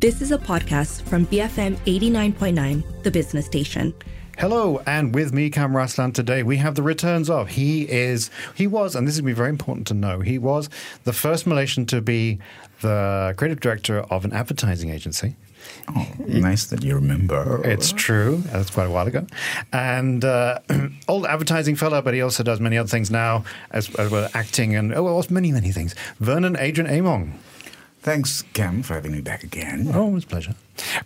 This is a podcast from BFM 89.9, the business station. Hello, and with me, Kam Raslan, today we have the returns of. He is, he was, and this is going to be very important to know, he was the first Malaysian to be the creative director of an advertising agency. Oh, nice that you remember. It's true. That's quite a while ago. And uh, old advertising fellow, but he also does many other things now, as, as well acting and oh, well, many, many things. Vernon Adrian Emuang. Thanks, Kam, for having me back again. Oh, it's a pleasure.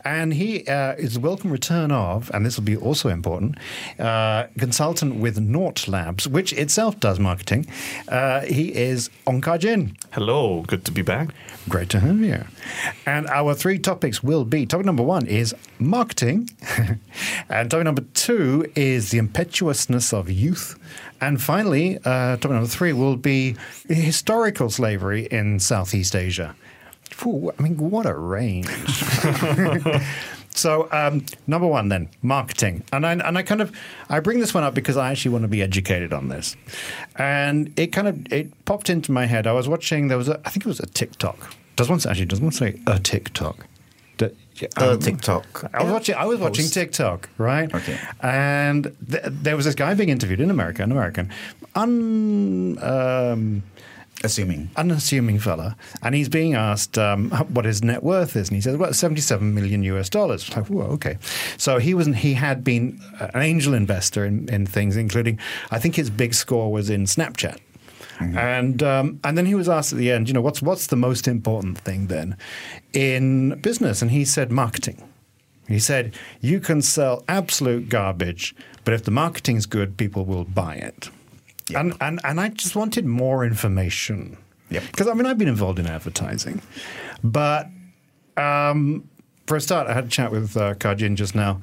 And he uh, is the welcome return of, and this will be also important, uh, consultant with Nort Labs, which itself does marketing. Uh, he is Ong Kar Jin. Hello, good to be back. Great to have you. And our three topics will be topic number one is marketing, and topic number two is the impetuousness of youth. And finally, uh, topic number three will be historical slavery in Southeast Asia. Ooh, I mean, what a range. so, um, number one, then marketing, and I and I kind of I bring this one up because I actually want to be educated on this, and it kind of it popped into my head. I was watching there was a I think it was a TikTok. Does one say, actually does one say a TikTok? Do, uh, TikTok. I was watching. I was watching TikTok, right? Okay. And th- there was this guy being interviewed in America, an American, un, um, assuming unassuming fella, and he's being asked um, what his net worth is, and he says, "Well, seventy-seven million US dollars." Like, whoa, okay. So he was he had been an angel investor in, in things, including I think his big score was in Snapchat. Mm-hmm. And um, and then he was asked at the end, you know, what's what's the most important thing then in business? And he said marketing. He said you can sell absolute garbage, but if the marketing's good, people will buy it. Yep. And, and and I just wanted more information. Because I mean, I've been involved in advertising, but um, for a start, I had a chat with uh, Kar Jin just now.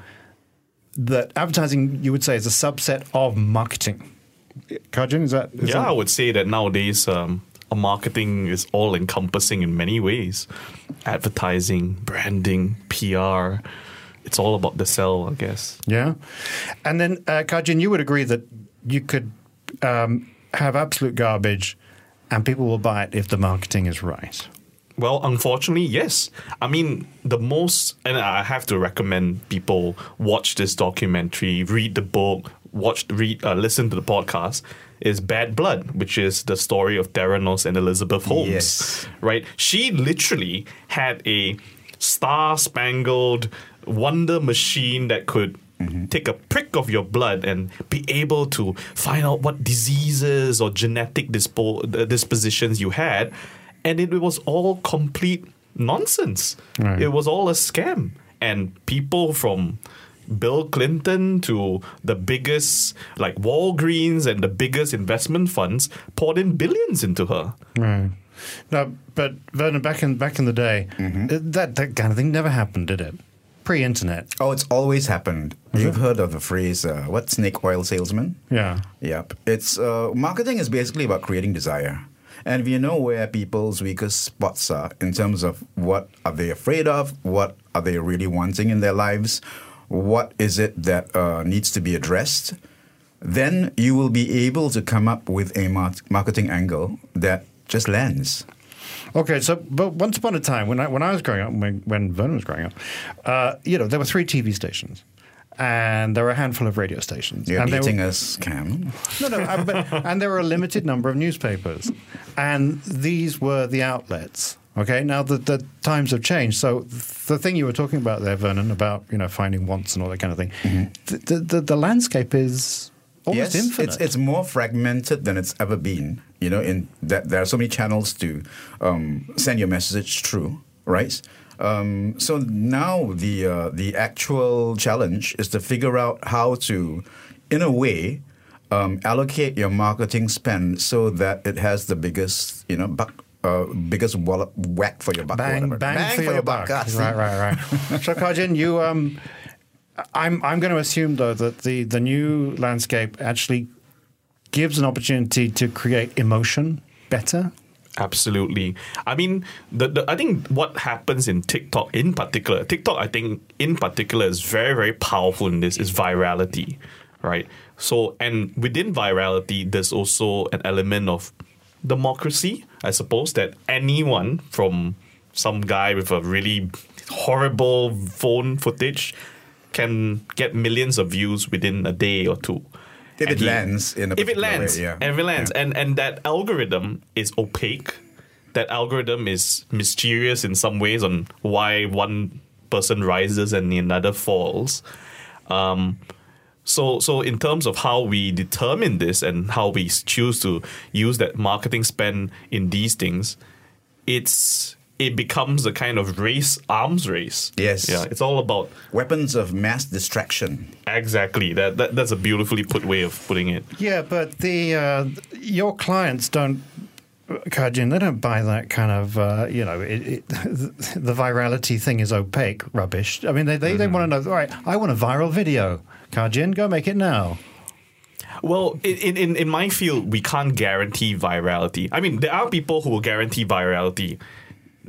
That advertising, you would say, is a subset of marketing. Kar Jin, is that? Is yeah, that? I would say that nowadays um, marketing is all encompassing in many ways advertising, branding, PR. It's all about the sell, I guess. Yeah. And then, uh, Kar Jin, you would agree that you could um, have absolute garbage and people will buy it if the marketing is right. Well, unfortunately, yes. I mean, the most, and I have to recommend people watch this documentary, read the book, watch, read, uh, listen to the podcast. Is Bad Blood, which is the story of Theranos and Elizabeth Holmes. Yes. Right? She literally had a star spangled wonder machine that could Mm-hmm. take a prick of your blood and be able to find out what diseases or genetic dispo- dispositions you had. And it, was all complete nonsense. Right. It was all a scam. And people from Bill Clinton to the biggest, like Walgreens and the biggest investment funds, poured in billions into her. Right. No, but Vernon, back in back in the day, Mm-hmm. that that kind of thing never happened, did it? Pre-internet. Oh, it's always happened. You've heard of the phrase, uh, what, snake oil salesman? Yeah. Yep. It's uh, marketing is basically about creating desire. And if you know where people's weakest spots are in terms of what are they afraid of, what are they really wanting in their lives, what is it that uh, needs to be addressed, then you will be able to come up with a mar- marketing angle that just lands. Okay, so but once upon a time, when I when I was growing up, when when Vernon was growing up, uh, you know, there were three TV stations. And there were a handful of radio stations. You're and were, us, Kam. No, no, uh, but, and there were a limited number of newspapers, and these were the outlets. Okay, now the, the times have changed. So the thing you were talking about there, Vernon, about you know finding wants and all that kind of thing, the, the, the the landscape is almost yes, infinite. it's it's more fragmented than it's ever been. You know, in that there are so many channels to um, send your message through, right? Um, so now the uh, the actual challenge is to figure out how to, in a way, um, allocate your marketing spend so that it has the biggest, you know, buck. Uh, biggest wallet whack for your buck. or bang, bang, for, your, buck. Ah, see? Right, right, right. so, Kar Jin, you, um, I'm, I'm going to assume though that the the new landscape actually gives an opportunity to create emotion better. Absolutely. I mean, the, the I think what happens in TikTok in particular, TikTok I think in particular is very very powerful in this is virality, right? So and within virality, there's also an element of democracy, I suppose, that anyone from some guy with a really horrible phone footage can get millions of views within a day or two. If And it lands in a if it particular way, lands, yeah. if it lands, Yeah. and and that algorithm is opaque. That algorithm is mysterious in some ways on why one person rises and another falls. Um, so, so in terms of how we determine this and how we choose to use that marketing spend in these things, it's it becomes a kind of race, arms race. Yes. yeah, it's all about Weapons of mass distraction. exactly that. that that's a beautifully put way of putting it. Yeah, but the uh, your clients don't. Kar Jin, they don't buy that kind of, uh, you know, it, it, the virality thing is opaque rubbish. I mean, they, they, they want to know, all right, I want a viral video. Kar Jin, go make it now. Well, in, in, in my field, we can't guarantee virality. I mean, there are people who will guarantee virality.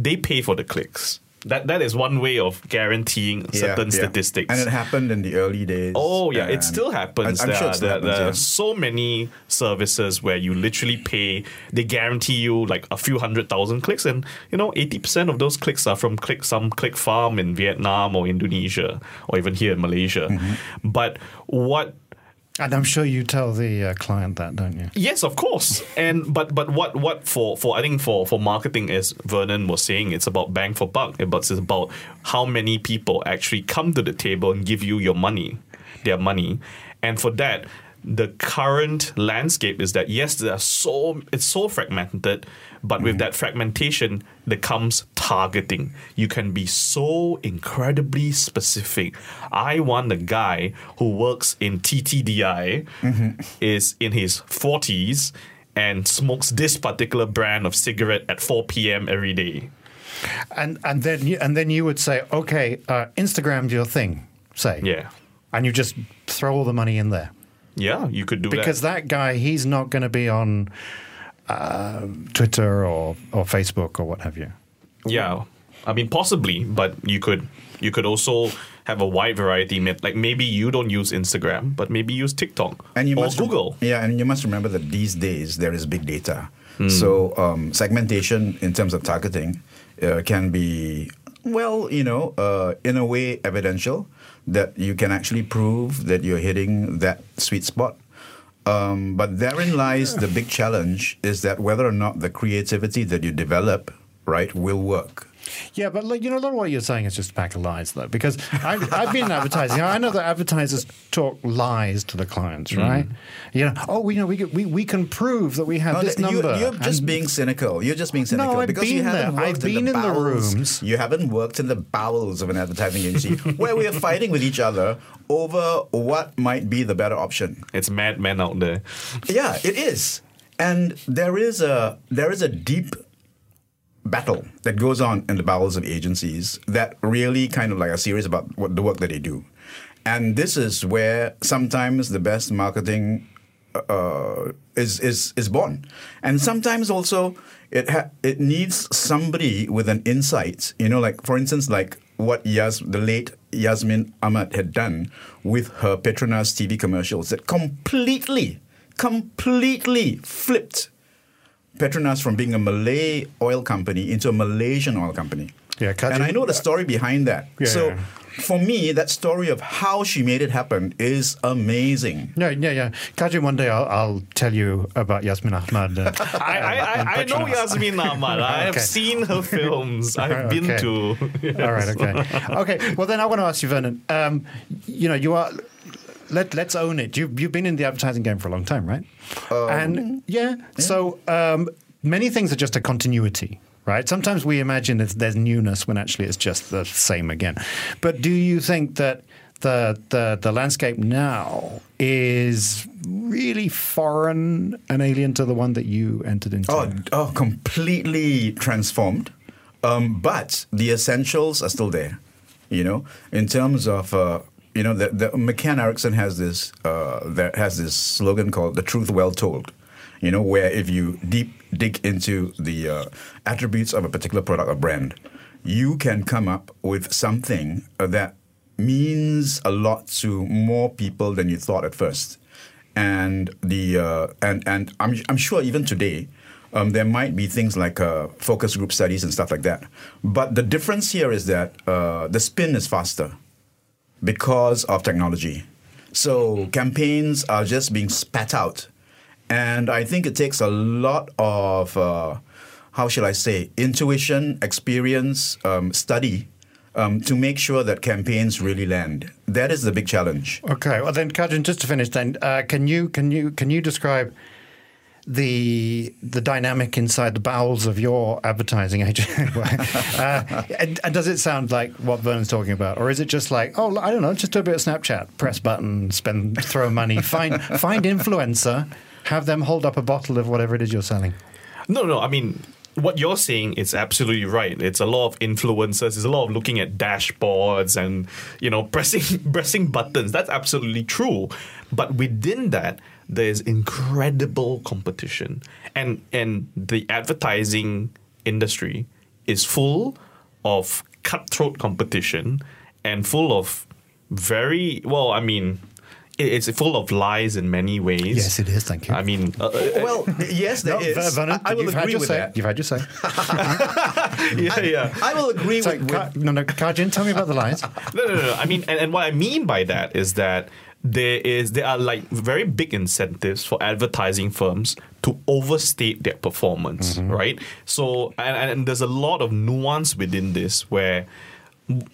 They pay for the clicks. That that is one way of guaranteeing Yeah, certain yeah. statistics. And it happened in the early days. Oh yeah, it still happens. I, am there sure are, there, happens, there are so many services where you literally pay. They guarantee you like a few hundred thousand clicks, and you know eighty percent of those clicks are from click some click farm in Vietnam or Indonesia or even here in Malaysia. Mm-hmm. But what And I'm sure you tell the uh, client that, don't you? Yes, of course. And but but what what for for I think for for marketing as Vernon was saying, it's about bang for buck. But it's about how many people actually come to the table and give you your money, their money, and for that. The current landscape is that yes, there are so it's so fragmented, but with that fragmentation, there comes targeting. You can be so incredibly specific. I want the guy who works in TTDI, is in his 40s, and smokes this particular brand of cigarette at 4 p.m. every day. And and then you, and then you would say, okay, uh, Instagram's your thing, say, Yeah. and you just throw all the money in there Yeah, you could do because that. Because that guy, he's not going to be on uh, Twitter or or Facebook or what have you. Yeah. I mean, possibly, but you could you could also have a wide variety. Like maybe you don't use Instagram, but maybe use TikTok And you or must Google. Yeah, and you must remember that these days there is big data. Hmm. So um, segmentation in terms of targeting uh, can be well, you know, uh, in a way evidential that you can actually prove that you're hitting that sweet spot. Um, but therein lies the big challenge: is that whether or not the creativity that you develop, right, will work. Yeah, but like, you know, a lot of what you're saying is just a pack of lies, though, because I've, I've been in advertising. I know that advertisers talk lies to the clients, mm. right? You know, oh, we know we can, we, we can prove that we have No, this you- number. You're just being cynical. You're just being cynical no, I've because you been haven't there. worked I've been in, the, in the bowels. rooms. You haven't worked in the bowels of an advertising agency where we are fighting with each other over what might be the better option. It's madmen out there. Yeah, it is, and there is a there is a deep battle that goes on in the bowels of agencies that really kind of like are serious about what the work that they do, and this is where sometimes the best marketing uh, is is is born, and sometimes also it ha- it needs somebody with an insight. You know, like for instance, like what Yas the late Yasmin Ahmad had done with her Petronas TV commercials that completely, completely flipped Petronas from being a Malay oil company into a Malaysian oil company. Yeah, Kar Jin- and I know the story behind that. Yeah. So for me, that story of how she made it happen is amazing. Yeah, yeah, yeah. Kar Jin, one day I'll, I'll tell you about Yasmin Ahmad. Uh, I, I, I, I know Yasmin Ahmad. I have Okay. seen her films. I've been Okay. to. All right, okay. Okay, well, then I want to ask you, Vernon. Um, you know, you are. Let, let's own it. You, you've been in the advertising game for a long time, right? and yeah, so um, many things are just a continuity, right? Sometimes we imagine that there's newness when actually it's just the same again. But do you think that the, the, the landscape now is really foreign and alien to the one that you entered into? Oh, oh completely transformed. Um, but the essentials are still there. You know, in terms of uh, you know, the, the McCann Erickson has this uh, that has this slogan called "The Truth Well Told." You know, where if you deep dig into the uh, attributes of a particular product or brand, you can come up with something that means a lot to more people than you thought at first. And the uh, and and I'm I'm sure even today, Um, there might be things like uh, focus group studies and stuff like that. But the difference here is that uh, the spin is faster because of technology. So campaigns are just being spat out. And I think it takes a lot of, uh, how shall I say, intuition, experience, um, study um, to make sure that campaigns really land. That is the big challenge. Okay, well then, Kar Jin, just to finish, then uh, can you can you can you describe the the dynamic inside the bowels of your advertising agency? uh, and, and, does it sound like what Vernon's talking about, or is it just like, oh, I don't know, just do a bit of Snapchat, press button, spend, throw money, find find influencer, have them hold up a bottle of whatever it is you're selling? No, no, I mean what you're saying is absolutely right. It's a lot of influencers. It's a lot of looking at dashboards and you know pressing pressing buttons. That's absolutely true. But within that, there's incredible competition, and and the advertising industry is full of cutthroat competition and full of very well. I mean, it's full of lies in many ways. Yes, it is. Thank you. I mean, uh, well, yes, there no, is. Vernon, I, I will agree with say. that. You've had your say. yeah, yeah. I will agree so, with, Ka- no, no, Kar Jin, tell me about the lies. no, no, no. I mean, and, and what I mean by that is that there is there are like very big incentives for advertising firms to overstate their performance, mm-hmm. right? So and, and there's a lot of nuance within this where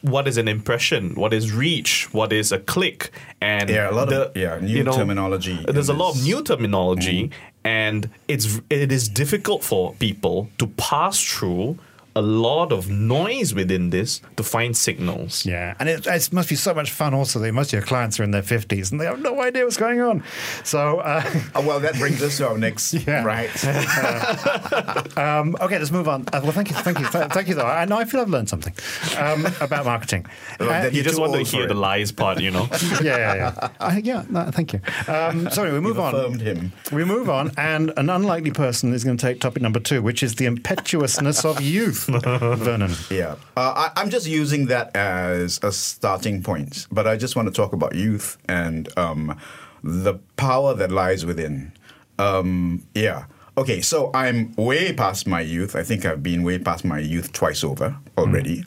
what is an impression, what is reach, what is a click, and yeah, a lot the, of yeah new you know, terminology. There's a lot of new terminology, mm. and it's it is difficult for people to pass through a lot of noise within this to find signals. Yeah, and it, it must be so much fun also that most of your clients are in their 50s and they have no idea what's going on. So, uh, oh, well, that brings us to our next, yeah. right? Uh, um, okay, let's move on. Uh, well, thank you, thank you, thank you, though. I know I feel I've learned something um, about marketing. Uh, you just want to hear the lies part, you know? yeah, yeah, yeah. Uh, yeah, no, thank you. Um, sorry, we move You've on. Him. We move on, and an unlikely person is going to take topic number two, which is the impetuousness of youth. Vernon. Yeah. Uh, I, am just using that as a starting point, but I just want to talk about youth and um, the power that lies within. Um, yeah. Okay, so I'm way past my youth. I think I've been way past my youth twice over already. Mm.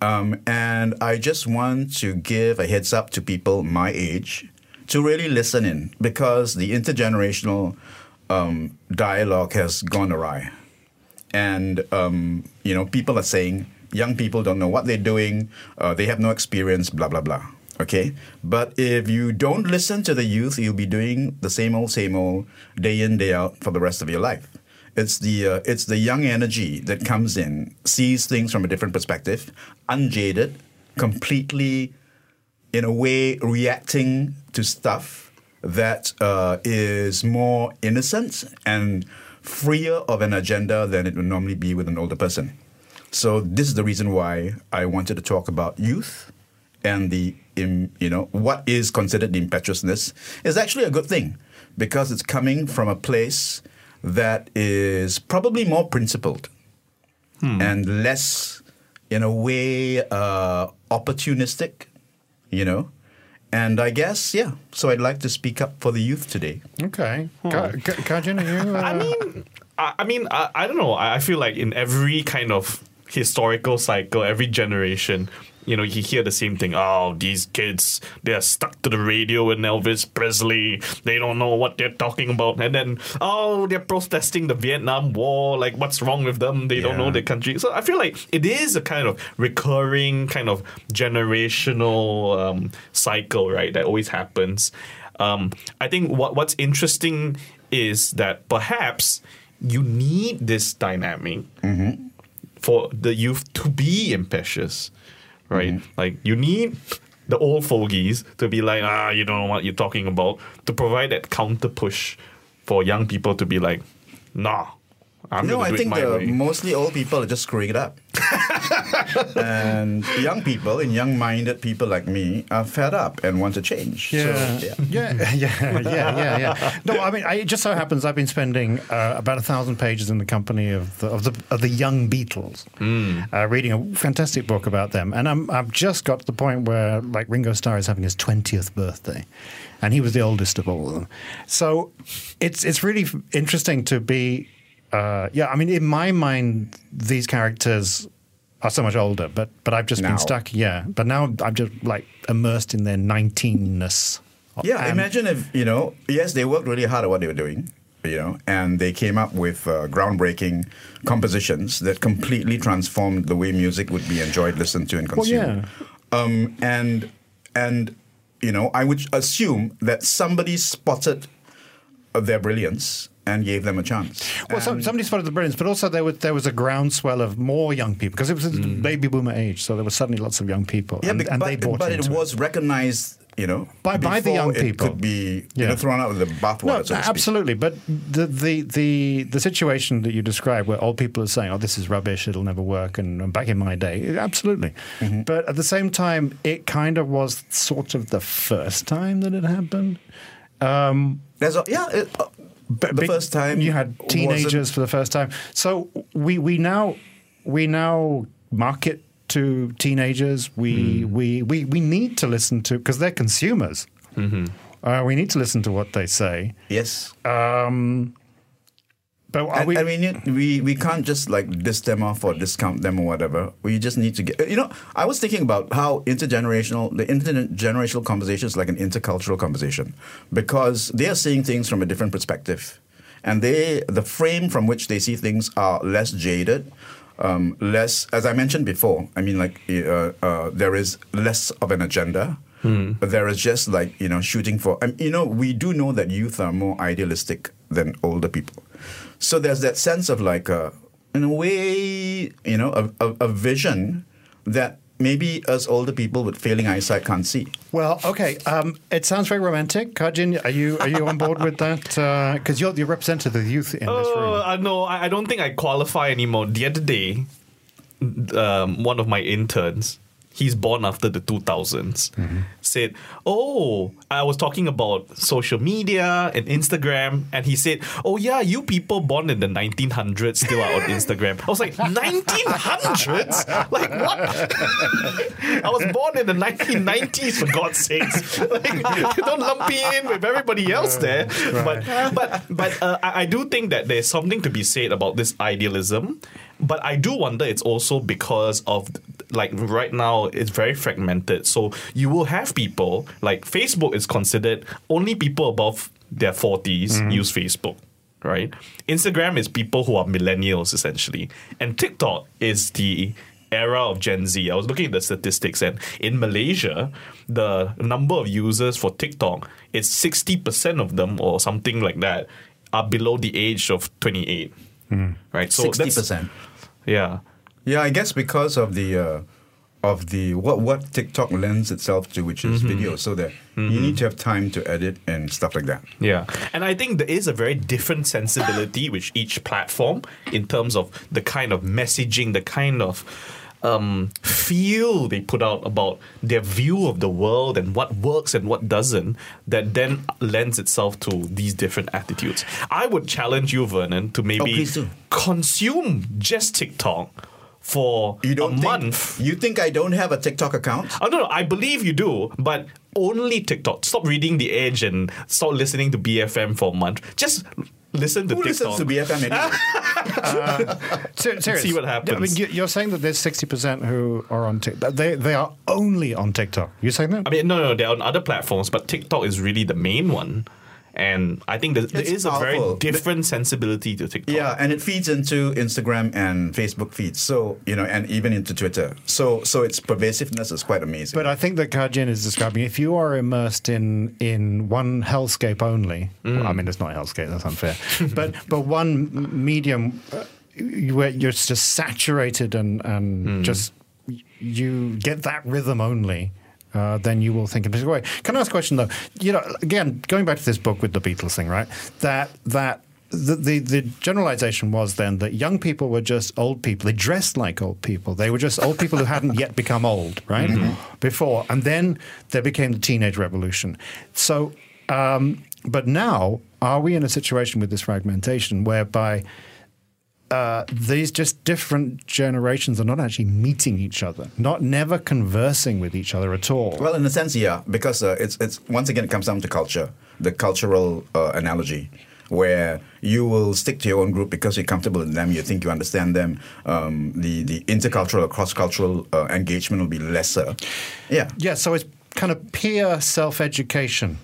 Um, and I just want to give a heads up to people my age to really listen in because the intergenerational um, dialogue has gone awry and um, you know people are saying young people don't know what they're doing, uh, they have no experience, blah blah blah. Okay, but if you don't listen to the youth, you'll be doing the same old, same old, day in day out for the rest of your life. It's the uh, it's the young energy that comes in, sees things from a different perspective, unjaded, completely, in a way, reacting to stuff that uh, is more innocent and freer of an agenda than it would normally be with an older person. So this is the reason why I wanted to talk about youth and the you know what is considered the impetuousness is actually a good thing because it's coming from a place that is probably more principled hmm. and less in a way uh, opportunistic you know and I guess, yeah. So I'd like to speak up for the youth today. Okay. Hmm. Kar Jin, are you? Uh... I mean, I, I mean, I, I, don't know. I, I feel like in every kind of historical cycle, every generation, you know, you hear the same thing. Oh, these kids, they're stuck to the radio and Elvis Presley. They don't know what they're talking about. And then, oh, they're protesting the Vietnam War. Like, what's wrong with them? They yeah. don't know their country. So I feel like it is a kind of recurring, kind of generational um, cycle, right? That always happens. Um, I think what what's interesting is that perhaps you need this dynamic mm-hmm. for the youth to be impetuous right? Mm-hmm. Like you need the old fogies to be like, ah, you don't know what you're talking about, to provide that counter push for young people to be like, nah, I'm no, I think the, mostly old people are just screwing it up. and young people and young-minded people like me are fed up and want to change. Yeah, so, yeah. yeah, yeah, yeah, yeah, yeah. No, I mean, I, it just so happens I've been spending uh, about a thousand pages in the company of the of the, of the young Beatles, mm. uh, reading a fantastic book about them, and I'm I've just got to the point where like Ringo Starr is having his twentieth birthday, and he was the oldest of all of them. So it's it's really interesting to be uh, yeah, I mean, in my mind, these characters are so much older, but but I've just Now. been stuck. Yeah, but now I'm just like immersed in their 19ness. Yeah, And- imagine if you know. Yes, they worked really hard at what they were doing, you know, and they came up with uh, groundbreaking compositions that completely transformed the way music would be enjoyed, listened to, and consumed. Well, yeah. Um, and and you know, I would assume that somebody spotted their brilliance and gave them a chance. Well, some, somebody spotted the brilliance, but also there was there was a groundswell of more young people because it was a baby boomer age, so there were suddenly lots of young people, Mm. yeah, and, bec- and but, they bought but it into was recognized, you know, By- by the before young it people. could be you know thrown out with the bathwater. No, so absolutely. But the, the the the situation that you describe, where old people are saying, "Oh, this is rubbish; it'll never work," and, and back in my day, absolutely. Mm-hmm. But at the same time, it kind of was sort of the first time that it happened. Um, There's a, yeah, it, uh, but the big- first time you had teenagers for the first time. So we we now we now market to teenagers. We Hmm. we, we we need to listen to because they're consumers. Mm-hmm. Uh, we need to listen to what they say. Yes. Um, but are I, we? I mean, it- we we can't just like diss them off or discount them or whatever. We just need to get. You know, I was thinking about how intergenerational the intergenerational conversation is like an intercultural conversation because they are seeing things from a different perspective, and they the frame from which they see things are less jaded. Um, less, as I mentioned before, I mean, like uh, uh, there is less of an agenda. But there is just like you know shooting for. Um, you know, we do know that youth are more idealistic than older people. So there's that sense of like, a, in a way, you know, a, a, a vision that maybe us older people with failing eyesight can't see. well, okay. Um, it sounds very romantic. Kar Jin, are you are you on board with that? Because you're the representative of the youth in this Oh, room. uh, no, I, I don't think I qualify anymore. The other day, um, one of my interns, he's born after the 2000s, said, Oh, I was talking about social media and Instagram, and he said, Oh, yeah, you people born in the 1900s still are on Instagram. I was like, 1900s? Like, what? I was born in the 1990s, for God's sakes. Like, don't lump me in with everybody else there. But, but, but uh, I, I do think that there's something to be said about this idealism. But I do wonder it's also because of like right now it's very fragmented. So you will have people like Facebook is considered only people above their 40s mm-hmm. use Facebook, right? Instagram is people who are millennials essentially. And TikTok is the era of Gen Z. I was looking at the statistics and in Malaysia, the number of users for TikTok is 60% of them or something like that are below the age of 28. Hmm. Right? So Sixty that's- percent. Yeah. Yeah, I guess because of the uh, of the what what TikTok lends itself to, which is video, so that you need to have time to edit and stuff like that. Yeah. And I think there is a very different sensibility with each platform in terms of the kind of messaging, the kind of um, feel they put out about their view of the world and what works and what doesn't, that then lends itself to these different attitudes. I would challenge you, Vernon, to maybe please do. consume just TikTok for You don't a think, month. You think I don't have a TikTok account? Oh, no, no, I believe you do, but only TikTok. Stop reading The Edge and stop listening to BFM for a month. Just listen to Who TikTok. listens to BFM anyway? Uh, ser- serious. See what happens. I mean, you- you're saying that there's 60% who are on TikTok. They, they are only on TikTok. You saying that? I mean, no, no, they're on other platforms, but TikTok is really the main one. And I think there, there It's is a very powerful. different sensibility to TikTok. Yeah, and it feeds into Instagram and Facebook feeds. So you know, and even into Twitter. So so its pervasiveness is quite amazing. But I think that Kar Jin is describing if you are immersed in in one hellscape only. Mm. Well, I mean, it's not hellscape. That's unfair. but but one medium uh, where you're just saturated and and Mm. just you get that rhythm only. Uh, then you will think in a particular way. Can I ask a question though? You know, again, going back to this book with the Beatles thing, right? That that the, the the generalization was then that young people were just old people. They dressed like old people. They were just old people who hadn't yet become old, right? Before, and then there became the teenage revolution. So, um, but now are we in a situation with this fragmentation whereby uh, these just different generations are not actually meeting each other, not never conversing with each other at all? Well, in a sense, yeah, because uh, it's it's once again it comes down to culture, the cultural uh, analogy. where you will stick to your own group because you're comfortable in them, you think you understand them. Um, the the intercultural or cross cultural uh, engagement will be lesser. Yeah. Yeah, so it's kind of peer self education.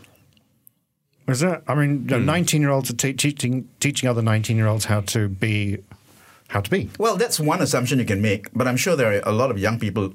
Is it? I mean, hmm. nineteen year olds are te- teaching teaching other nineteen year olds how to be how to be. Well, that's one assumption you can make, but I'm sure there are a lot of young people,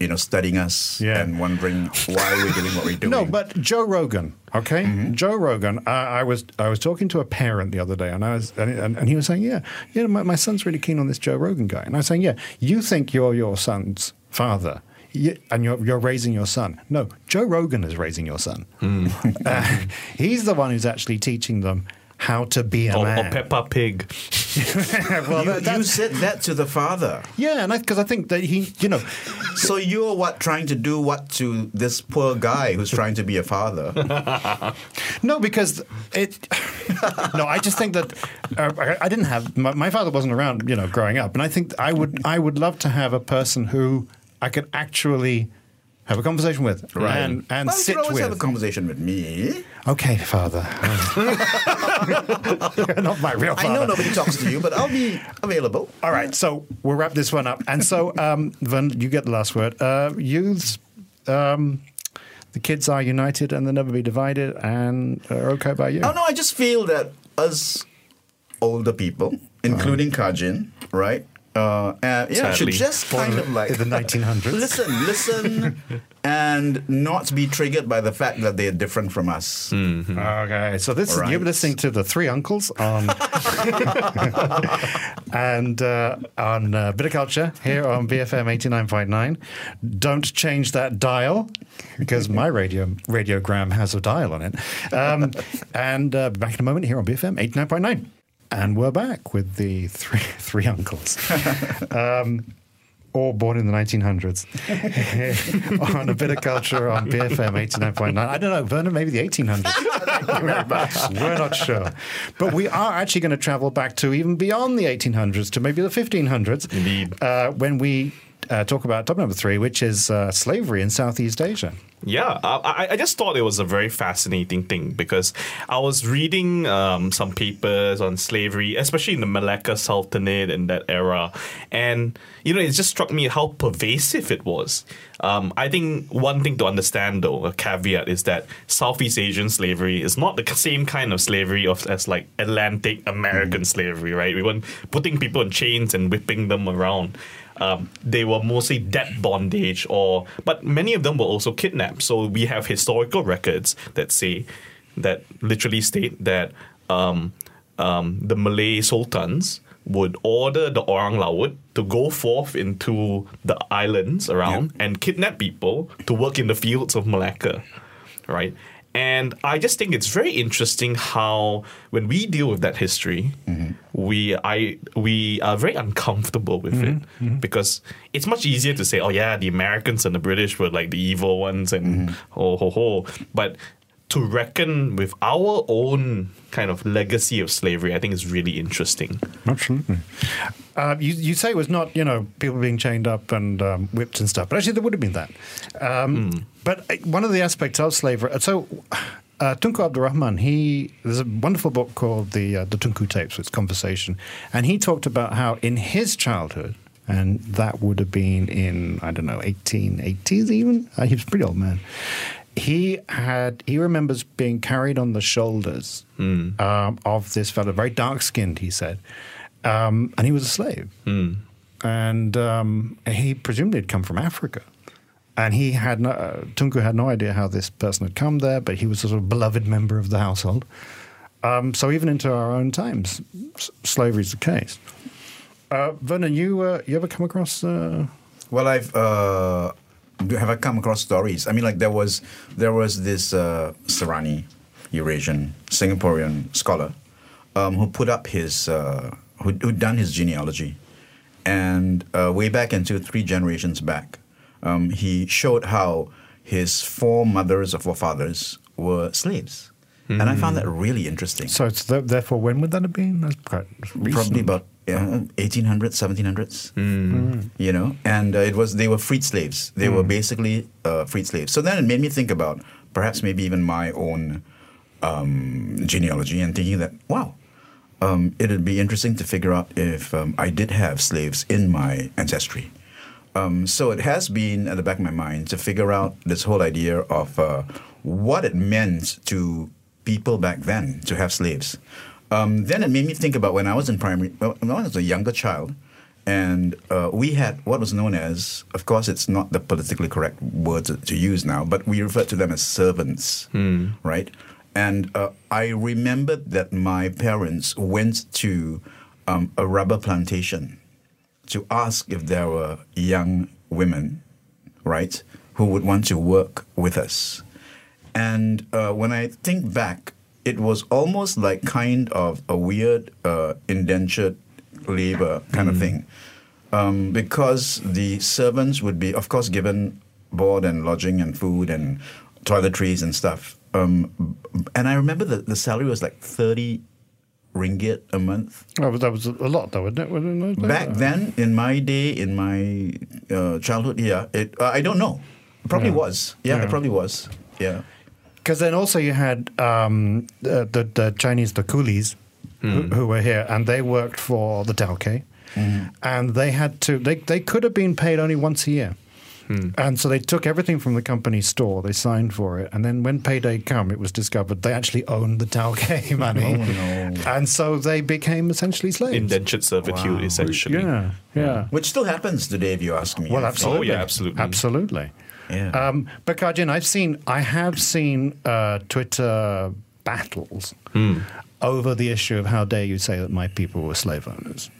you know, studying us Yeah. and wondering why we're doing what we're doing. No, but Joe Rogan, okay, mm-hmm. Joe Rogan. I, I was I was talking to a parent the other day, and I was and, and, and he was saying, yeah, you know, my, my son's really keen on this Joe Rogan guy, and I was saying, yeah, you think you're your son's father. You, and you're, you're raising your son. No, Joe Rogan is raising your son. Uh, he's the one who's actually teaching them how to be a Or, or. Peppa Pig. well, you, that- you said that to the father. yeah, and because I, think that he, you know, So you're what trying to do what to this poor guy who's trying to be a father? No, because it. no, I just think that uh, I, I didn't have my, my father wasn't around, you know, growing up, and I think I would I would love to have a person who I could actually have a conversation with right. and and well, you sit could always with. have a conversation with me. okay, father. You're not my real father. I know nobody talks to you, but I'll be available. All right, so we'll wrap this one up. And so, um, Vern, you get the last word. Uh, youths, um, the kids are united and they'll never be divided and are okay by you. Oh no, I just feel that us older people, including Kar Jin, right? Uh, uh, yeah, should just kind of like in the 1900s. listen, listen, and not be triggered by the fact that they're different from us. Okay, so this Right. you're listening to the Three Uncles on and uh, on uh, Bit of Culture here on BFM eighty nine point nine. Don't change that dial because my radio radiogram has a dial on it. Um, and uh, back in a moment here on BFM eighty nine point nine, and we're back with the three three uncles. Um, all born in the 1900s on a bit of culture on BFM 89.9. I don't know, Vernon, maybe the 1800s. We're not sure. But we are actually going to travel back to even beyond the 1800s to maybe the 1500s. Indeed. Uh, when we uh, talk about top number three, which is uh, slavery in Southeast Asia. Yeah, I, I- just thought it was a very fascinating thing because I was reading um, some papers on slavery, especially in the Malacca Sultanate in that era, and you know it just struck me how pervasive it was. Um, I think one thing to understand, though, a caveat is that Southeast Asian slavery is not the same kind of slavery of as like Atlantic American slavery, right? We weren't putting people in chains and whipping them around um, they were mostly debt bondage or but many of them were also kidnapped. So we have historical records that say that literally state that um, um, the malay sultans would order the orang laut to go forth into the islands around and kidnap people to work in the fields of malacca right? And I just think it's very interesting how when we deal with that history, we I we are very uncomfortable with it because it's much easier to say, oh yeah, the Americans and the British were like the evil ones and ho ho ho, but to reckon with our own kind of legacy of slavery, I think is really interesting. Absolutely. Uh, you, you say it was not, you know, people being chained up and um, whipped and stuff, but actually there would have been that. Um, But uh, one of the aspects of slavery, so uh, Tunku Abdul Rahman, he there's a wonderful book called the uh, the Tunku Tapes, it's conversation, and he talked about how in his childhood, and that would have been in I don't know 1880s even. Uh, he was a pretty old man. He had he remembers being carried on the shoulders um, of this fellow, very dark skinned. He said, um, and he was a slave, and um, he presumably had come from Africa. And he had no, uh, Tunku had no idea how this person had come there, but he was a sort of beloved member of the household. Um, so even into our own times, s- slavery is the case. Uh, Vernon, you uh, you ever come across? Uh, Well, I've uh, have I come across stories? I mean, like there was there was this uh, Serani, Eurasian Singaporean scholar, um, who put up his who who done his genealogy, and way back into three generations back, um, he showed how his four mothers or forefathers were slaves, and I found that really interesting. so it's th- therefore, when would that have been? That's quite recent. Probably about yeah, 1800s, 1700s. You know, and uh, it was they were freed slaves. They were basically uh, freed slaves. So then it made me think about perhaps maybe even my own um, genealogy and thinking that, wow, um, it'd be interesting to figure out if um, I did have slaves in my ancestry. Um, so it has been at the back of my mind to figure out this whole idea of uh, what it meant to people back then to have slaves. Um, then it made me think about when I was in primary, when I was a younger child, and uh, we had what was known as, of course, it's not the politically correct words to use now, but we refer to them as servants, right? And uh, I remembered that my parents went to um, a rubber plantation to ask if there were young women, right, who would want to work with us. And uh, when I think back, it was almost like kind of a weird uh, indentured labor kind of thing. Um, because the servants would be, of course, given board and lodging and food and toiletries and stuff. Um, and I remember that the salary was like 30 ringgit a month. Oh, but that was a lot, though, wasn't it? Back then, in my day, in my uh, childhood, yeah, it, uh, I don't know. It probably Yeah. was. Yeah, Yeah. it probably was. Yeah. Because then also you had um, the, the, the Chinese, the coolies, who, who were here, and they worked for the Tauke, and they had to. They they could have been paid only once a year, and so they took everything from the company store. They signed for it, and then when payday came, it was discovered they actually owned the Tauke money, Oh, no. and so they became essentially slaves. Indentured servitude, Wow. essentially. yeah, yeah. Which still happens today, if you ask me. Well, absolutely. Oh, yeah, absolutely. Absolutely. Yeah. Um, but Kar Jin, I've seen, I have seen uh, Twitter battles Hmm. over the issue of how dare you say that my people were slave owners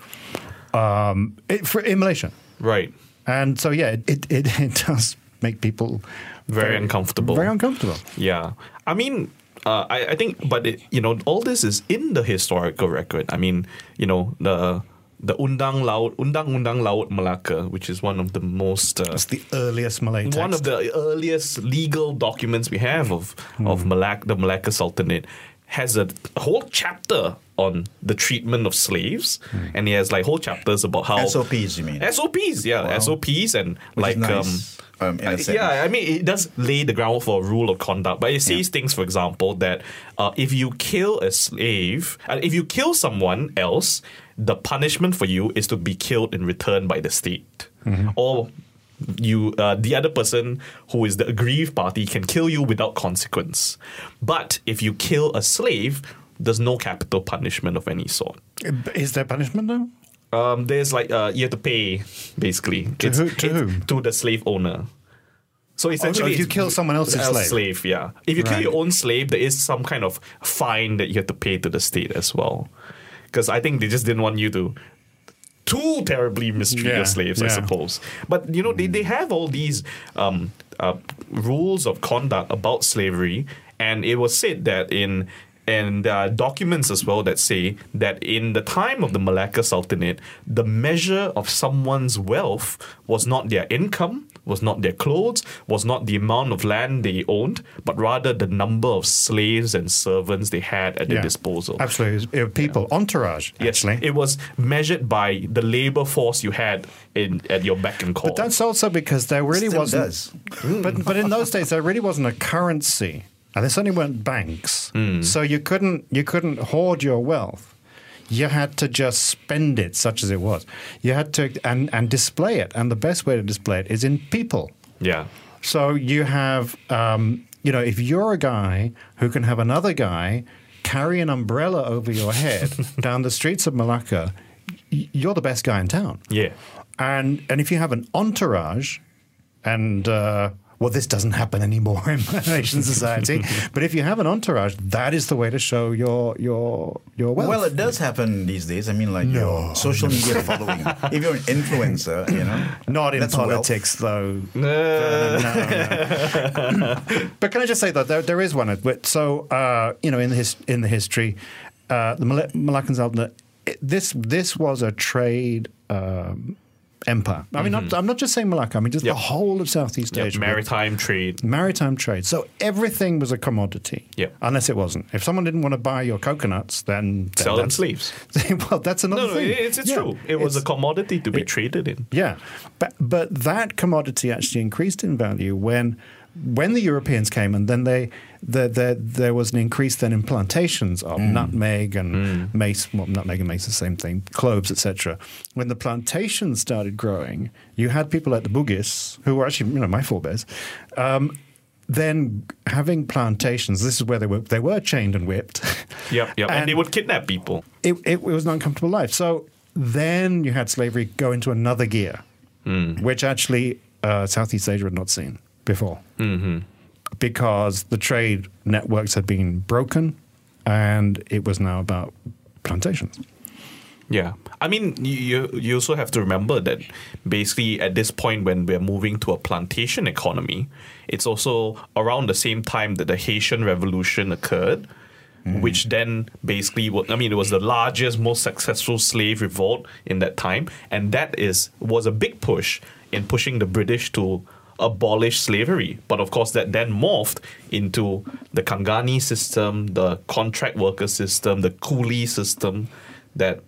um, it, for, in Malaysia. Right. And so, yeah, it, it, it does make people Very uncomfortable. Very uncomfortable. Yeah, I mean, uh, I, I think, but it, you know, all this is in the historical record. I mean, you know, the the Undang Laut Undang Undang Laut Malacca, which is one of the most uh, It's the earliest Malay text. one of the earliest legal documents we have of Hmm. of Malacca, the Malacca Sultanate, has a whole chapter on the treatment of slaves, Hmm. and he has like whole chapters about how SOPs, you mean? SOPs, yeah, Wow. SOPs, and Which like nice, um, um, in a sense. yeah, I mean, it does lay the ground for a rule of conduct, but it says things, for example, that uh, if you kill a slave, uh, if you kill someone else, the punishment for you is to be killed in return by the state, or you, uh, the other person who is the aggrieved party, can kill you without consequence. But if you kill a slave, there's no capital punishment of any sort. Is there punishment though? Um, there's like uh, you have to pay basically To who- to whom? to the slave owner. So essentially, if you kill someone else's else slave. yeah. If you kill your own slave, there is some kind of fine that you have to pay to the state as well. Because I think they just didn't want you to too terribly mistreat Yeah, your slaves, I suppose. But you know, they, they have all these um, uh, rules of conduct about slavery, and it was said that in and uh, documents as well that say that in the time of the Malacca Sultanate, the measure of someone's wealth was not their income, was not their clothes, was not the amount of land they owned, but rather the number of slaves and servants they had at their disposal. Absolutely. It was people, entourage, Yes, actually. it was measured by the labor force you had in at your beck and call. But that's also because there really Still wasn't. does. But but in those days there really wasn't a currency, and there certainly weren't banks. Hmm. So you couldn't you couldn't hoard your wealth. You had to just spend it, such as it was. You had to and and display it, and the best way to display it is in people. yeah, So you have, um, you know, if you're a guy who can have another guy carry an umbrella over your head down the streets of Malacca, you're the best guy in town. yeah. And and if you have an entourage, and uh, well, this doesn't happen anymore in Malaysian society. but if you have an entourage, that is the way to show your your your wealth. Well, it does happen these days. I mean, like your social media following. if you're an influencer, you know, not in that's wealth. politics, though. Uh, But can I just say that there, there is one. So uh, you know, in the his, in the history, uh, the Mal- Malaccan Sultanate, this this was a trade. Um, Empire. I mean, not, mm-hmm. I'm not just saying Malacca. I mean, just Yep. the whole of Southeast yeah, Asia. maritime trade. maritime trade. So everything was a commodity. Yep. Unless it wasn't. If someone didn't want to buy your coconuts, then, then Sell them slaves. well, that's another No, no, it's, it's Yeah. true. It was a commodity to be traded in. yeah, but but that commodity actually increased in value when when the Europeans came, and then they the, the, there was an increase then in plantations of nutmeg and mace. Well, nutmeg and mace is the same thing. Cloves, etc. When the plantations started growing, you had people like the Bugis, who were actually you know my forebears. Um, then having plantations, this is where they were they were chained and whipped. Yep, yep. And, they would kidnap people. it, it was an uncomfortable life. So then you had slavery go into another gear, which actually uh, Southeast Asia had not seen before. Mm-hmm. Because the trade networks had been broken and it was now about plantations. Yeah. I mean, you, you also have to remember that basically at this point, when we're moving to a plantation economy, it's also around the same time that the Haitian Revolution occurred, mm. which then basically, I mean, it was the largest, most successful slave revolt in that time. And that is was a big push in pushing the British to abolish slavery. But of course, that then morphed into the Kangani system, the contract worker system, the coolie system, that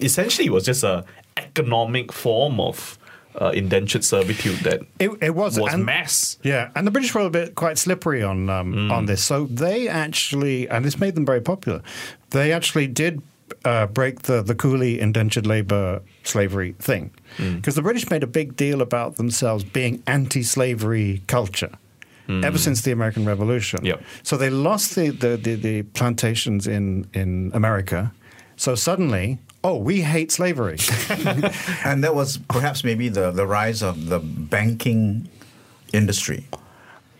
essentially was just a economic form of uh, indentured servitude that It, it was, was and- mass. Yeah, and the British were a bit quite slippery on um, on this. So they actually, and this made them very popular. They actually did uh, break the the coolie indentured labor slavery thing Mm. because the British made a big deal about themselves being anti-slavery culture. Mm. Ever since the American Revolution, Yep. so they lost the, the, the, the plantations in, in America. So suddenly, oh, we hate slavery. And that was perhaps maybe the, the rise of the banking industry,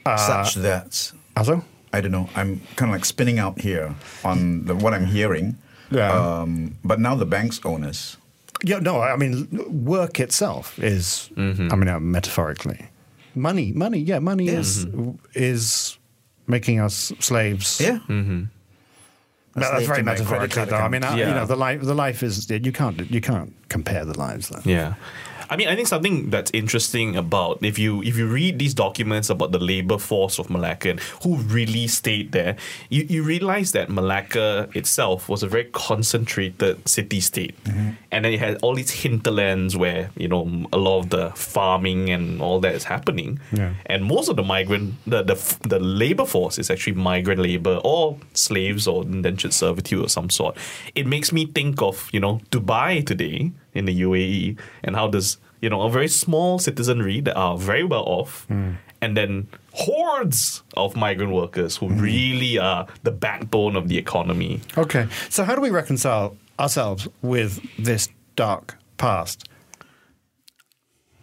uh, such that Also, I don't know. I'm kind of like spinning out here on the, what I'm hearing. Yeah. Um, but now the bank's owners. Yeah, no, I mean, work itself is, Mm-hmm. I mean, uh, metaphorically, money, money, yeah, money is is making us slaves. Yeah. But that's slave very to my metaphorically, though. I mean, uh, you know, the life, the life is you can't you can't compare the lives. Though. Yeah. I mean, I think something that's interesting about if you if you read these documents about the labor force of Malacca and who really stayed there, you, you realize that Malacca itself was a very concentrated city state, mm-hmm. and then it had all these hinterlands where you know a lot of the farming and all that is happening, Yeah. and most of the migrant the, the the labor force is actually migrant labor or slaves or indentured servitude of some sort. It makes me think of you know Dubai today in the UAE and how there's you know a very small citizenry that are very well off, hmm. and then hordes of migrant workers who hmm. really are the backbone of the economy. Okay, so how do we reconcile ourselves with this dark past?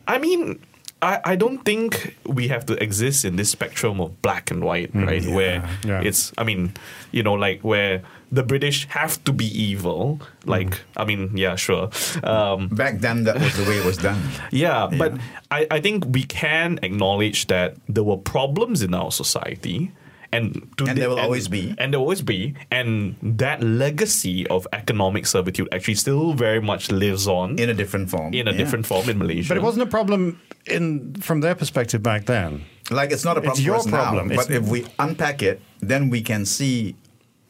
I mean, I, I don't think we have to exist in this spectrum of black and white, right? Where yeah. it's, I mean, you know, like where the British have to be evil. Like, I mean, yeah, sure. Um, Back then, that was the way it was done. yeah, but I, I think we can acknowledge that there were problems in our society. And, to And the- there will always be. And there will always be. And that legacy of economic servitude actually still very much lives on In a different form. in a Yeah. different form in Malaysia. But it wasn't a problem in from their perspective back then. Like it's not a problem. It's problem your for us problem. now. It's- But if we unpack it, then we can see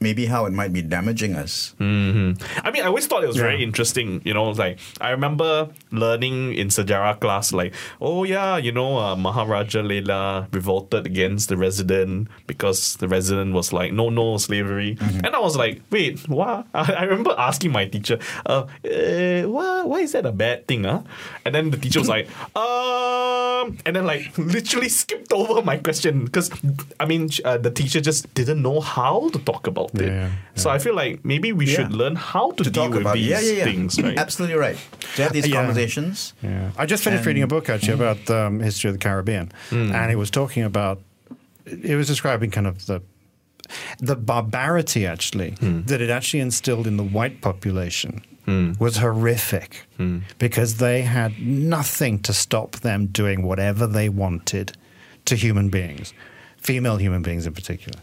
maybe how it might be damaging us. I mean, I always thought it was very interesting. You know, like I remember learning in sejarah class, like, oh yeah, you know, uh, Maharaja Lela revolted against the resident because the resident was like, no, no slavery, and I was like, wait, what? I, I remember asking my teacher, uh, uh, why, why is that a bad thing, huh? And then the teacher was like, um, and then like literally skipped over my question because I mean, uh, the teacher just didn't know how to talk about it. Yeah, So I feel like maybe we should learn how to, To deal talk with about these yeah, yeah, yeah. things, right? Absolutely right. To have these Yeah. conversations. Yeah, I just finished reading a book actually about um, history of the Caribbean, hmm. and it was talking about. It was describing kind of the the barbarity actually hmm. that it actually instilled in the white population hmm. was horrific because they had nothing to stop them doing whatever they wanted to human beings, female human beings in particular,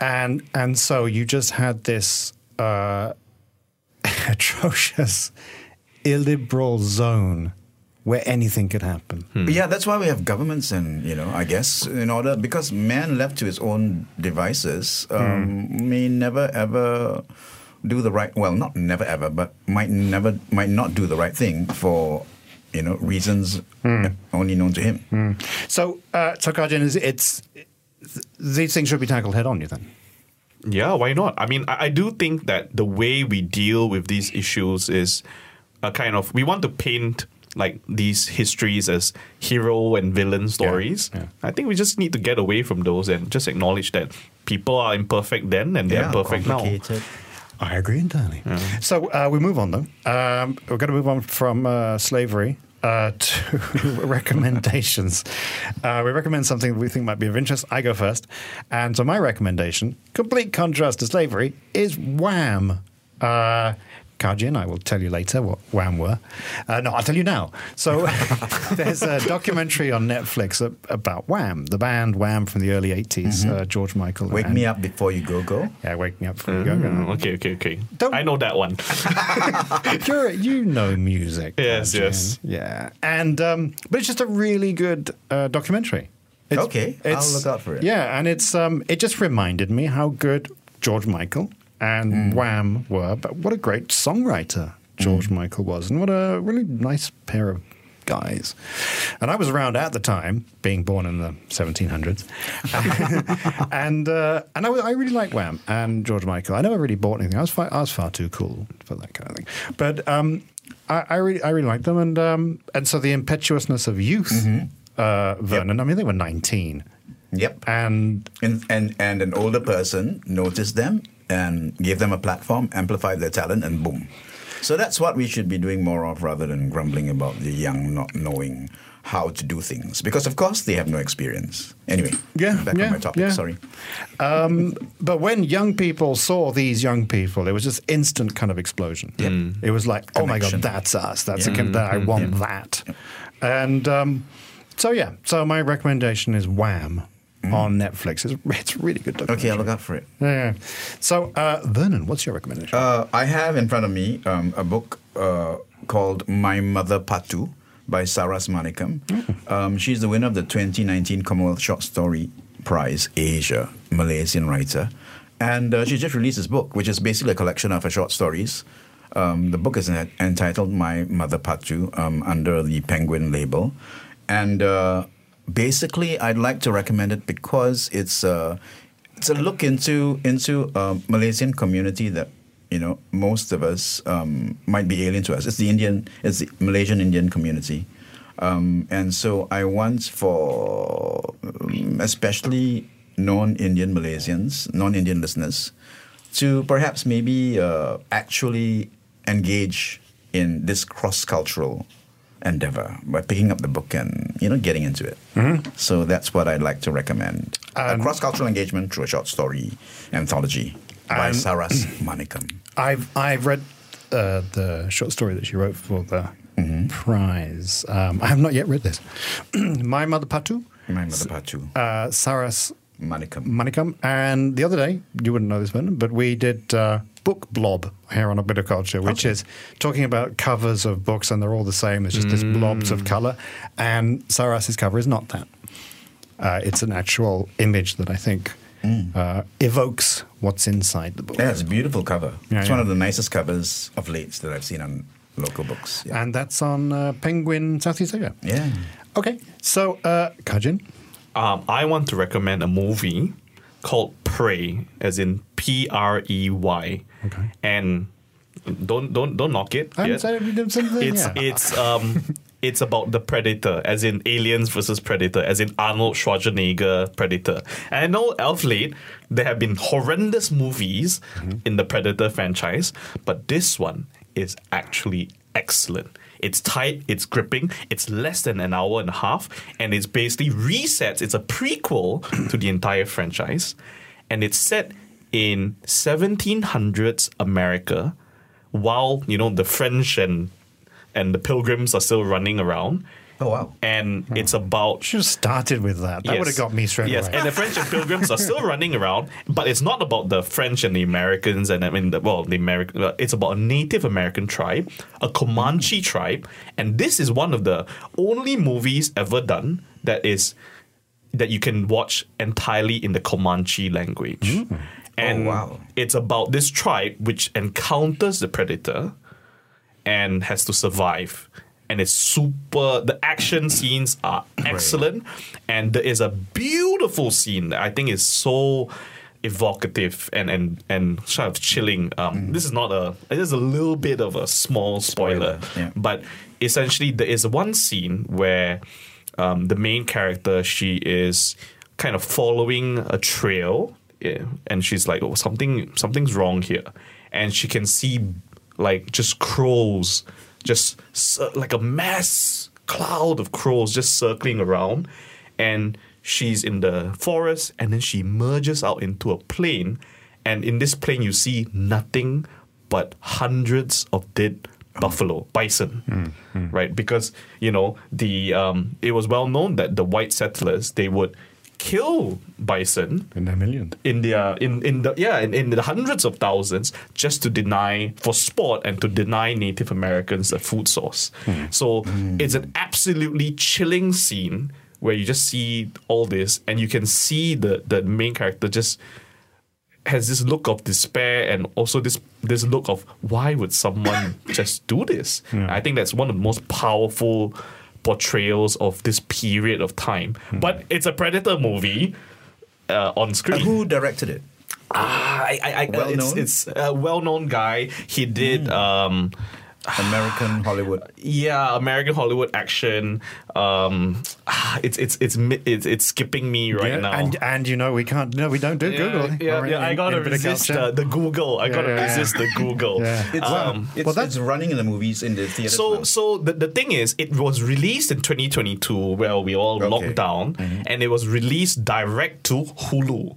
and and so you just had this. Uh, atrocious, illiberal zone where anything could happen. Yeah, that's why we have governments, and you know, I guess in order because man left to his own devices um, may never ever do the right. Well, not never ever, but might never might not do the right thing for you know reasons Hmm. only known to him. So, uh, so Kar Jin, is it's th- these things should be tackled head on. You think? Yeah, why not? I mean, I, I do think that the way we deal with these issues is a kind of we want to paint like these histories as hero and villain stories. yeah. I think we just need to get away from those and just acknowledge that people are imperfect then and they're Yeah, perfect now. I agree entirely. So uh, we move on though. Um, we're going to move on from uh, slavery uh, to recommendations. Uh, we recommend something that we think might be of interest. I go first, and so my recommendation, complete contrast to slavery, is Wham. Uh, Kar Jin, I will tell you later what Wham were. Uh, no, I'll tell you now. So there's a documentary on Netflix about Wham, the band Wham from the early 80s, uh, George Michael. Wake and- me up before you go go. Yeah, wake me up before you go. Mm, go. okay, okay, okay. Don't- I know that one. You're, you know music. Yes, Kar Jin. yes. Yeah. And, um, but it's just a really good uh, documentary. It's- Okay, I'll it's- look out for it. Yeah, and it's um, it just reminded me how good George Michael and Hmm. Wham were, but what a great songwriter George Hmm. Michael was, and what a really nice pair of guys. And I was around at the time, being born in the 1700s, and uh, and I, I really liked Wham and George Michael. I never really bought anything. I was far, I was far too cool for that kind of thing. But um, I, I really I really liked them, and um, and so the impetuousness of youth, Mm-hmm. uh, Vernon. I mean, they were 19. Yep. And And, and and an older person noticed them and give them a platform, amplify their talent, and boom. So that's what we should be doing more of, rather than grumbling about the young not knowing how to do things. Because of course they have no experience. Anyway, Yeah, back yeah, on my topic. yeah. Sorry. Um, but when young people saw these young people, it was just instant kind of explosion. It was like, oh my Connection. god, that's us. That's Yeah. a kind that I want that. And um, so yeah, so my recommendation is Wham on Netflix. It's, it's really good. Mm. Okay, I'll look out for it. Yeah. So uh, Vernon, what's your recommendation? Uh, I have in front of me um, a book uh, called My Mother Pattu by Saras Manikam. Um, she's the winner of the 2019 Commonwealth Short Story Prize Asia, Malaysian writer. And uh, she just released this book, which is basically a collection of her short stories. Um, the book is en- entitled My Mother Pattu um, under the Penguin label. And uh, basically, I'd like to recommend it because it's, uh, it's a look into, into a Malaysian community that you know, most of us um, might be alien to us. It's the Indian, it's the Malaysian Indian community. Um, and so I want for um, especially non-Indian Malaysians, non-Indian listeners, to perhaps maybe uh, actually engage in this cross-cultural endeavor by picking up the book and you know getting into it. So that's what I'd like to recommend: a Um, cross-cultural engagement through a short story anthology by Um, Saras Manikam. I've I've read uh, the short story that she wrote for the prize. Um, I have not yet read this. My Mother Pattu, My mother Pattu uh, Saras Manikam. Manikam, and the other day you wouldn't know this, Vernon, but we did uh, book blob here on a bit of culture, which is talking about covers of books, and they're all the same. It's just this blobs of color, and Saras's cover is not that. Uh, it's an actual image that I think uh, evokes what's inside the book. Yeah, it's a beautiful cover. Yeah, it's yeah. one of the nicest covers of late that I've seen on local books. Yeah. And that's on uh, Penguin Southeast Asia. yeah. Okay, so uh, Kar Jin. Um, I want to recommend a movie called Prey, as in P R E Y. Okay. And don't don't don't knock it. I'm yet. sorry, we did something. It's yeah. it's um it's about the Predator, as in Aliens versus Predator, as in Arnold Schwarzenegger Predator. And I know of late there have been horrendous movies Mm-hmm. in the Predator franchise, but this one is actually excellent. It's tight, it's gripping, it's less than an hour and a half, and it's basically resets. It's a prequel to the entire franchise, and it's set in 1700s America while you know the French and and the Pilgrims are still running around, Oh wow. and hmm. it's about should have started with that. That Yes. would have got me straight yes, away. and the French and Pilgrims are still running around, but it's not about the French and the Americans and I mean, the, well, the American. It's about a Native American tribe, a Comanche tribe, and this is one of the only movies ever done that is that you can watch entirely in the Comanche language. Hmm. And Oh, wow. it's about this tribe which encounters the predator and has to survive. And it's super. The action scenes are excellent, and there is a beautiful scene that I think is so evocative and and and sort of chilling. Um, This is not a. It is a little bit of a small spoiler, Spoiler, yeah. but essentially there is one scene where um, the main character she is kind of following a trail yeah, and she's like oh something something's wrong here and she can see like just crows just like a mass cloud of crows just circling around. And she's in the forest and then she merges out into a plain. and in this plain, you see nothing but hundreds of dead buffalo bison. Right? Because you know the um, it was well known that the white settlers they would kill bison In a million. in their in in the yeah in, in the hundreds of thousands just to deny for sport and to deny Native Americans a food source. Hmm. So hmm. it's an absolutely chilling scene where you just see all this and you can see the the main character just has this look of despair and also this this look of why would someone just do this? I think that's one of the most powerful portrayals of this period of time. But it's a predator movie uh, on screen. Who directed it? Ah, I, I, I, Well it's, known? it's a well-known guy. He did, um, American Hollywood. yeah, American Hollywood action. Um, it's it's it's it's it's skipping me right Yeah, now. And and you know we can't. No, we don't do yeah, Google. yeah, yeah, I gotta in a bit resist uh, the Google. I gotta resist the Google. It's, Um, it's, well, that's- it's running in the movies in the theater. so now. so the, the thing is it was released in 2022 where we all Okay. locked down and it was released direct to Hulu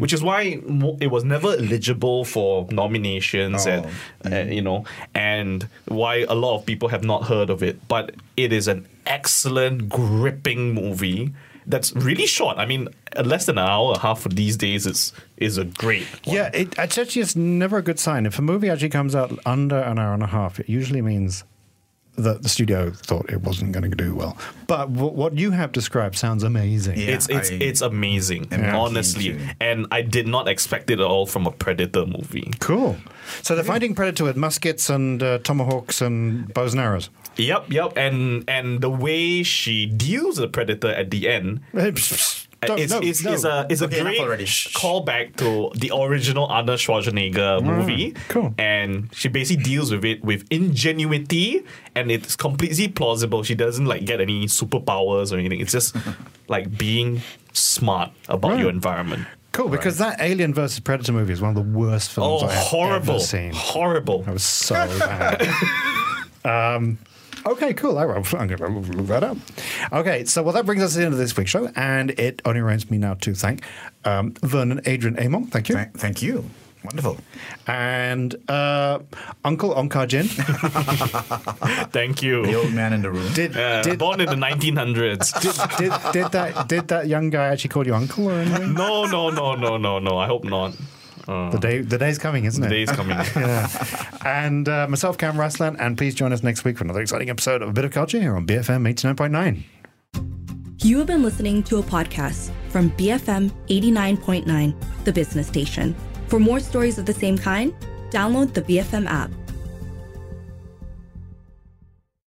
which is why it was never eligible for nominations Oh. and uh, you know and why a lot of people have not heard of it but it is an excellent gripping movie that's really short i mean uh, less than an hour and a half for these days is is a great one. Yeah, it, it's actually it's never a good sign. If a movie actually comes out under an hour and a half, it usually means that the studio thought it wasn't going to do well. But w- what you have described sounds amazing. Yeah. it's it's I it's amazing, am keen honestly, and I did not expect it at all from a Predator movie. Cool. So they're fighting Predator with muskets and uh, tomahawks and bows and arrows. Yep, yep, and and the way she deals with the Predator at the end Don't- is, no, is, no. is a is a Okay, enough great callback to the original Arnold Schwarzenegger movie. cool. And she basically deals with it with ingenuity, and it's completely plausible. She doesn't like get any superpowers or anything. It's just like being smart about Right. your environment. Cool, because that Alien versus Predator movie is one of the worst films Oh, I have horrible! ever seen. Horrible. That was so bad. um, okay, cool. I, I'm going to look that up. Okay, so well, that brings us to the end of this week's show, and it only remains me now to thank um, Vernon Adrian Emuang. Thank you. Thank, thank you. Wonderful. and uh, Uncle Ong Kar Jin. Thank you. The old man in the room. Did, Uh, did, born in the 1900s. did, did, did, that, did that young guy actually call you uncle or anything? no, no, no, no, no, no. I hope not. The day, the day's coming, isn't it? The it? day's coming. yeah. And uh, myself, Kam Raslan, and please join us next week for another exciting episode of A Bit of Culture here on BFM 89.9. You have been listening to a podcast from BFM 89.9, the business station. For more stories of the same kind, download the BFM app.